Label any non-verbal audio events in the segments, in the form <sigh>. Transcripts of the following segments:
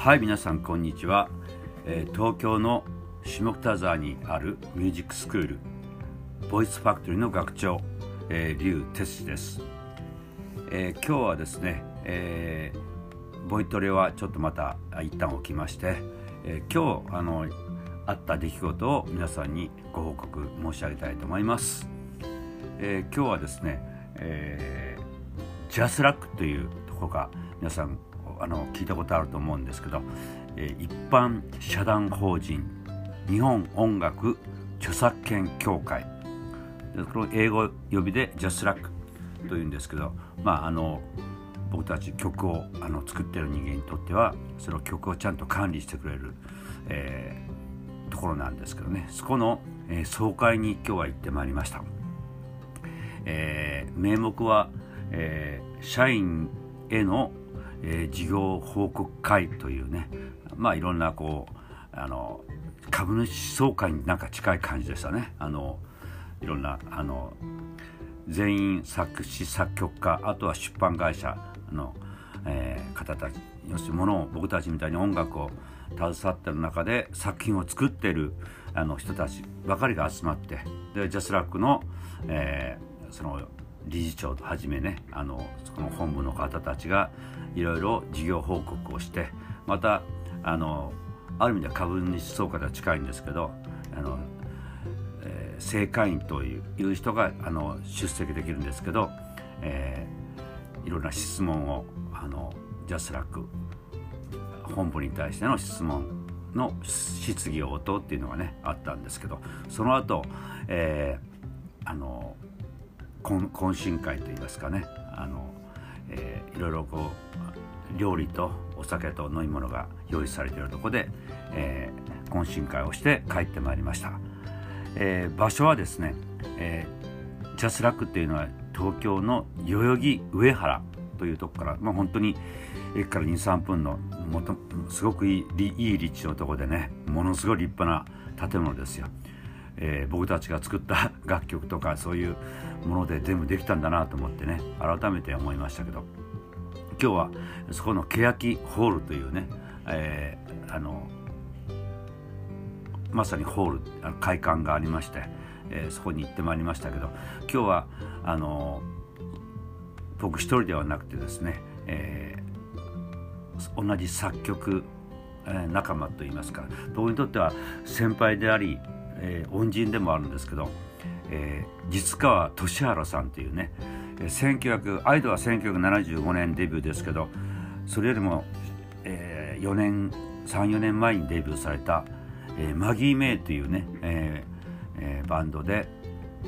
はい皆さんこんにちは、えー東京の下北沢にあるミュージックスクールボイスファクトリーの学長、えー、劉哲司です、えー今日はですね、えーボイトレはちょっとまた一旦置きまして、えー今日あのあった出来事を皆さんにご報告申し上げたいと思います、えー今日はですね、えージャスラックというところが皆さんあの聞いたことあると思うんですけど、えー一般社団法人日本音楽著作権協会これ英語呼びでジャスラックというんですけどまああの僕たち曲をあの作ってる人間にとってはその曲をちゃんと管理してくれる、えーところなんですけどねそこの、えー総会に今日は行ってまいりました。えー名目は、えー社員への、えー事業報告会というねまあいろんなこうあの株主総会になんか近い感じでしたね。あのいろんなあの全員作詞作曲家あとは出版会社の、えー方たち要するにものを僕たちみたいに音楽を携わってる中で作品を作ってるあの人たちばかりが集まってで JASRACの、えーその理事長とはじめねあのその本部の方たちがいろいろ事業報告をしてまたあのある意味では株主総会とは近いんですけどあのえー正会員といういう人があの出席できるんですけど、えーいろんな質問をあの JASRAC本部に対しての質問の質疑応答っていうのがねあったんですけどその後、えーあの懇懇親会といいますかねあの、えーいろいろこう料理とお酒と飲み物が用意されているとこで、えー懇親会をして帰ってまいりました、えー場所はですね、えージャスラックっていうのは東京の代々木上原というとこから、まあ、本当に駅から23分のもとすごくいいいい立地のところでねものすごい立派な建物ですよ。えー僕たちが作った楽曲とかそういうもので全部できたんだなと思ってね改めて思いましたけど今日はそこの欅ホールというね、えーあのまさにホール会館がありまして、えーそこに行ってまいりましたけど今日はあの僕一人ではなくてですね、えー同じ作曲、仲間といいますか僕にとっては先輩であり、えー恩人でもあるんですけど、えー実川俊原さんというね、1900アイドルは1975年デビューですけどそれよりも、え4年34年前にデビューされた、えーマギー・メイというね、えーえーバンドで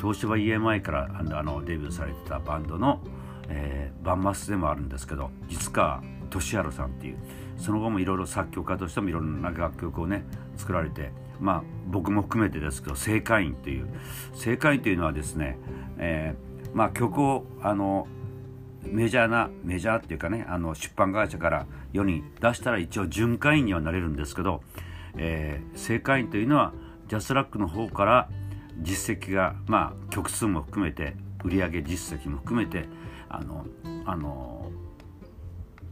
東芝 EMI からあのあのデビューされてたバンドの、えーバンマスでもあるんですけど実川俊原さんっていうその後もいろいろ作曲家としてもいろんな楽曲をね作られてまあ僕も含めてですけど正会員という正会員というのはですね、えーまあ曲をあのメジャーなメジャーっていうかねあの出版会社から世に出したら一応準会員にはなれるんですけど、えー正会員というのはジャスラックの方から実績がまあ曲数も含めて売上実績も含めてあのあの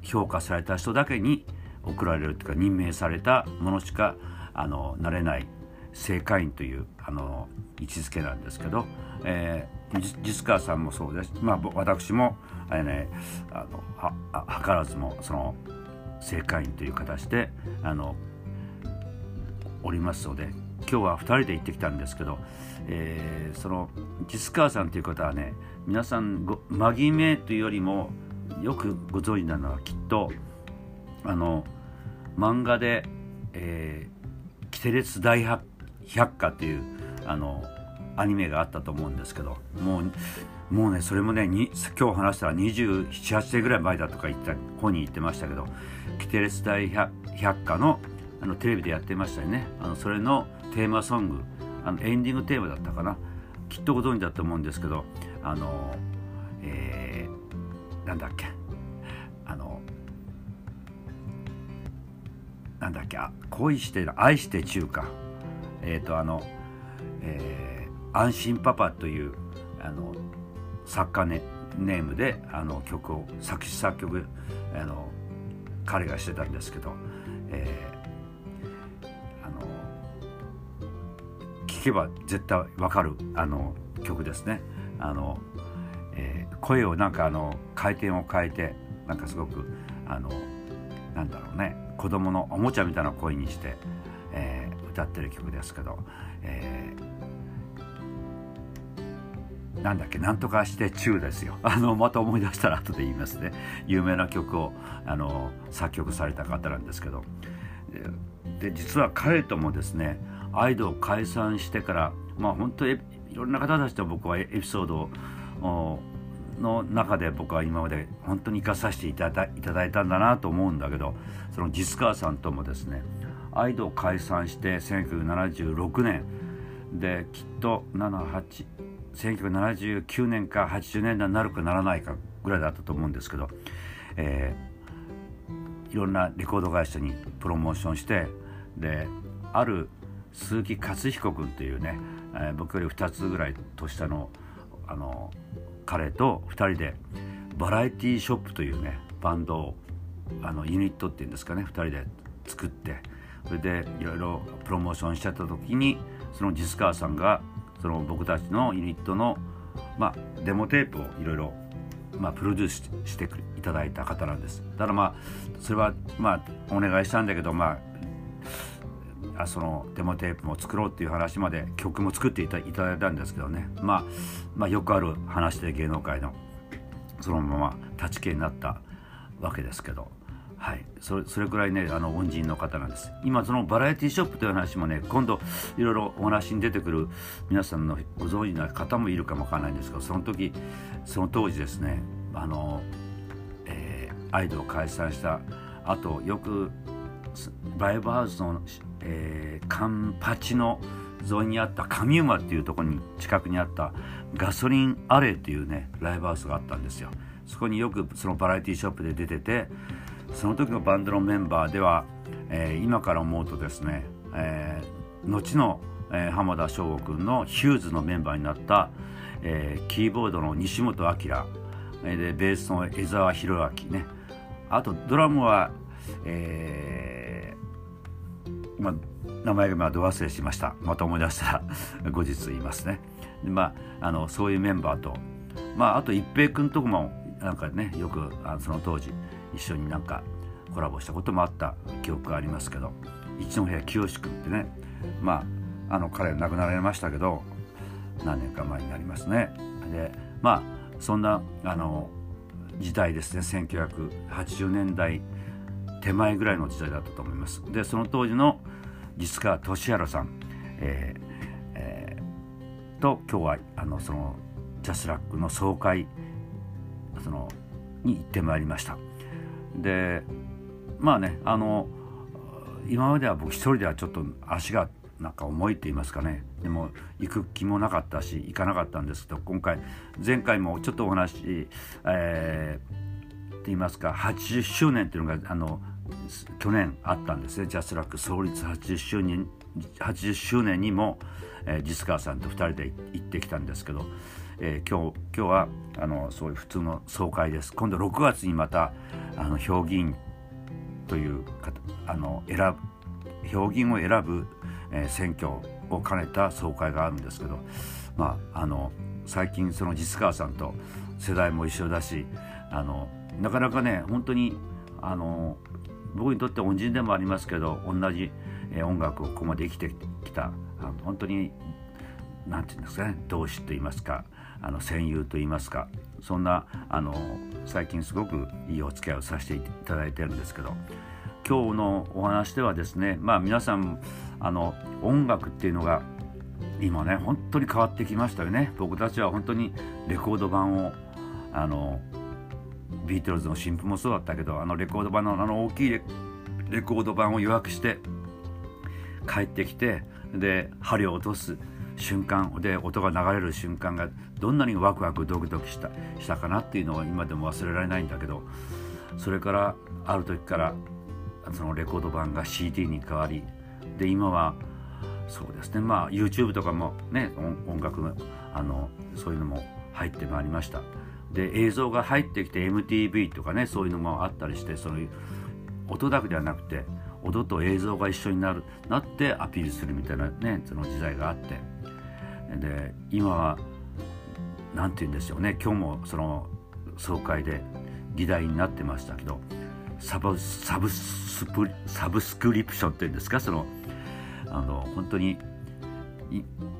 評価された人だけに送られるというか任命されたものしかあのなれない正会員というあの位置づけなんですけど、えー、じ実川さんもそうです、まあ、私もあ、ね、あのは図らずもその正会員という形であのおりますので今日は2人で行ってきたんですけど、えーその実川さんという方はね皆さんごマギー・メイというよりもよくご存知なのはきっとあの漫画で「えーキテレツ大百百科」というあのアニメがあったと思うんですけどもうもうねそれもねに今日話したら278年ぐらい前だとか言った本に言ってましたけど「キテレツ大百科の」あのテレビでやってましたよね。あのそれのテーマソングあのエンディングテーマだったかな。きっとご存知だと思うんですけどあのえーなんだっけ。なんだっけあ恋して愛して中華えっ、とあの、えー安心パパというあの作家ねネームであの曲を作詞作曲あの彼がしてたんですけど、えー、あの聴けば絶対わかるあの曲ですね。あのえー、声をなんかあの回転を変えてなんかすごくあのなんだろうね子供のおもちゃみたいな声にして、えー、歌ってる曲ですけど、えー、なんだっけなんとかして中ですよ。<laughs> あのまた思い出したら後で言いますね。有名な曲をあの作曲された方なんですけど。で実は彼ともですねアイドを解散してからまあ本当にいろんな方たちと僕はエピソードをの中で僕は今まで本当に生かさせていただいたんだなと思うんだけどその実川さんともですねアイドを解散して1976年できっと1979年か80年代になるかならないかぐらいだったと思うんですけど、えー、いろんなレコード会社にプロモーションしてである鈴木勝彦君というね、えー、僕より2つぐらい年下のあの彼と2人でバラエティショップというねバンドをあのユニットっていうんですかね2人で作ってそれでいろいろプロモーションしちゃった時にその実川さんがその僕たちのユニットの、まあ、デモテープをいろいろまあ、プロデュースしていただいた方なんです。ただまあそれはまあお願いしたんだけどまああそのデモテープも作ろうっていう話まで曲も作っていただいたんですけどね、まあ、まあよくある話で芸能界のそのまま立ち消えになったわけですけど。はい、それそれくらいねあの恩人の方なんです。今そのバラエティショップという話もね今度いろいろお話に出てくる皆さんのご存知な方もいるかもわからないんですけどその時その当時ですねあの、えー、アイドルを解散したあとよくライブハウスの、えー、カンパチの沿いにあった上馬っていうところに近くにあったガソリンアレーっていうねライブハウスがあったんですよ。そこによくそのバラエティショップで出ててその時のバンドのメンバーでは、えー、今から思うとですね、えー、後の、えー、浜田省吾君のヒューズのメンバーになった、えー、キーボードの西本明、でベースの江沢弘明ね。あとドラムは、えー、まあ名前がまあど忘れしました。また思い出したら後日言いますね。でまああのそういうメンバーとまああと一平君とこもなんかねよくあその当時一緒になんかコラボしたこともあった記憶がありますけど一戸清志君ってねまああの彼亡くなられましたけど何年か前になりますね。でまあそんなあの時代ですね。1980年代手前ぐらいの時代だったと思います。でその当時の実川俊治さん、えーえー、と今日はあのそのジャスラックの総会そのに行ってまいりました。でまあねあの今までは僕一人ではちょっと足がなんか重いって言いますかね。でも行く気もなかったし行かなかったんですけど今回前回もちょっとお話、えー、って言いますか80周年っていうのがあの去年あったんですね。ジャスラック創立80周年80周年にも、えー、実川さんと2人で行ってきたんですけどえー、今日今日はあのそういう普通の総会です。今度6月にまたあの評議員というあの選ぶ評議員を選ぶ、えー、選挙を兼ねた総会があるんですけど、まあ、あの最近その実川さんと世代も一緒だしあのなかなかね本当にあの僕にとって恩人でもありますけど同じ、音楽をここまで生きてきたあの本当に何て言うんですかね同志と言いますかあの戦友といいますかそんなあの最近すごくいいお付き合いをさせていただいてるんですけど今日のお話ではですねまあ皆さんあの音楽っていうのが今ね本当に変わってきましたよね。僕たちは本当にレコード版をあのビートルズの新譜もそうだったけどあのレコード版のあの大きいレコード版を予約して帰ってきてで針を落とす瞬間で音が流れる瞬間がどんなにワクワクドキドキしたしたかなっていうのは今でも忘れられないんだけどそれからある時からそのレコード版が CD に変わりで今はそうですねまあ YouTube とかもね音楽のあのそういうのも入ってまいりました。で映像が入ってきて MTV とかねそういうのもあったりしてそういう音だけではなくて音と映像が一緒になるなってアピールするみたいなねその時代があって。で今は何て言うんでしょうね。今日もその総会で議題になってましたけどサブサブスプサブスクリプションっていうんですか？そのあの本当に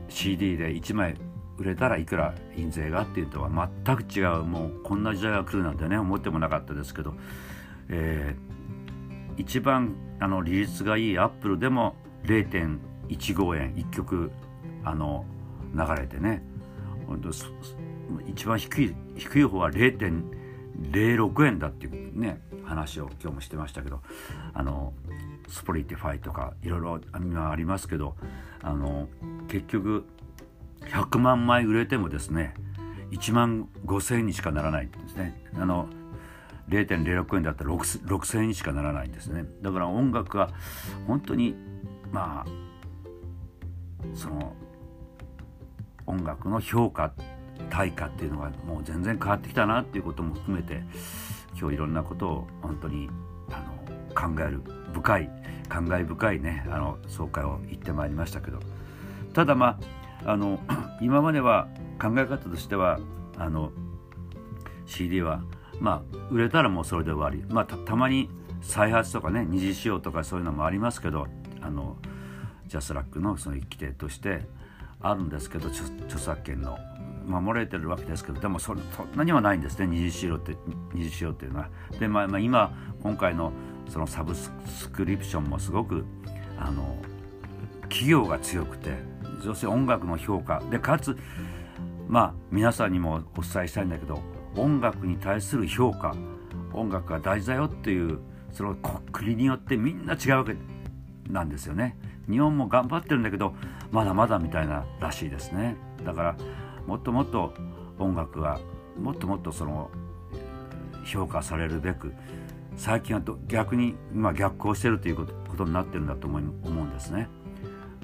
CD で1枚売れたらいくら印税がっていうとは全く違う。もうこんな時代が来るなんてね思ってもなかったですけど、えー、一番あの利率がいいアップルでも0.15円1曲あの流れてね。一番低い低い方は0.06円だっていうね話を今日もしてましたけど。あの Spotify とかいろいろありますけどあの結局100万枚売れてもですね1万5,000円にしかならないんですね。あの0.06円だったら6,000円にしかならないんですね。だから音楽は本当にまあその音楽の評価対価っていうのがもう全然変わってきたなっていうことも含めて今日いろんなことを本当にあの考える深い感慨深いねあの総会を行ってまいりましたけど。ただまああの <clears throat> 今までは考え方としてはあの CD はまあ売れたらもうそれで終わりまあたまに再発とかね二次使用とかそういうのもありますけどあのジャスラックのその規定としてあるんですけど著作権の守れてるわけですけどでもそそんなにはないんですね二次使用って二次使用っていうのは。でまあ、まあ、今今回のそのサブスクリプションもすごくあの企業が強くてそして音楽の評価でかつまあ皆さんにもお伝えしたいんだけど音楽に対する評価音楽が大事だよっていうその国によってみんな違うわけなんですよね。日本も頑張ってるんだけどまだまだみたいならしいですね。だからもっともっと音楽がもっともっとその評価されるべく最近は逆に今逆行してるということになってるんだと思うんですね。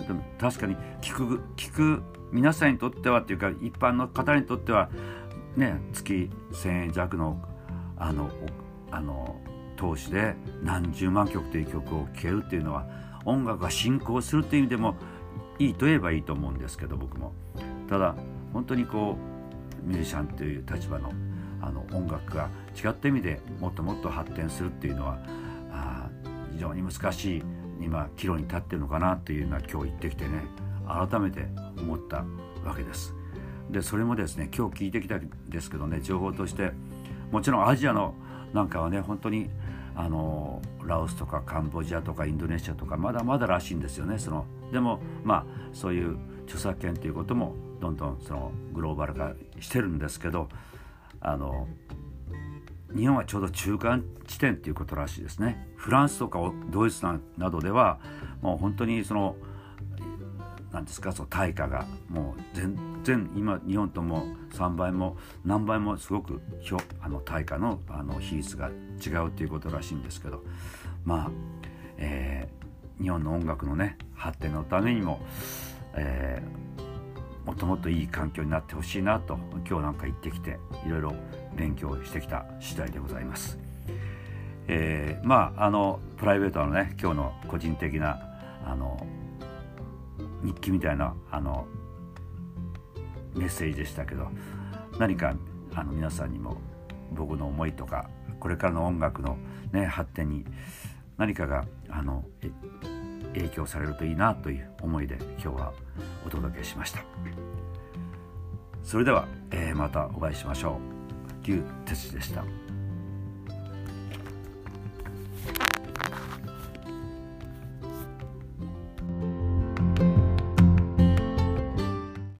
でも確かに聞く聞く皆さんにとってはっていうか一般の方にとってはね月1,000円弱のあのあの投資で何十万曲という曲を聴けるっていうのは音楽が進行するっていう意味でもいいと言えばいいと思うんですけど僕も。ただ本当にこうミュージシャンという立場のあの音楽が違った意味でもっともっと発展するっていうのはあ非常に難しい今岐路に立ってるのかなというのは今日言ってきてね改めて思ったわけです。でそれもですね今日聞いてきたんですけどね情報としてもちろんアジアのなんかはね本当にあのラオスとかカンボジアとかインドネシアとかまだまだらしいんですよねそのでもまあそういう著作権ということもどんどんそのグローバル化してるんですけどあの日本はちょうど中間地点っていうことらしいですね。フランスとかドイツなどではもう本当にその何ですかその対価がもう全然今日本とも3倍も何倍もすごくあの対価のあの比率が違うということらしいんですけどまあ、えー、日本の音楽のね発展のためにも、えー、もっともっといい環境になってほしいなと今日なんか行ってきていろいろ勉強してきた次第でございます。えー、まああのプライベートのね今日の個人的なあの日記みたいなあのメッセージでしたけど何かあの皆さんにも僕の思いとかこれからの音楽の、ね、発展に何かがあの影響されるといいなという思いで今日はお届けしましたそれでは、えー、またお会いしましょう牛哲でした。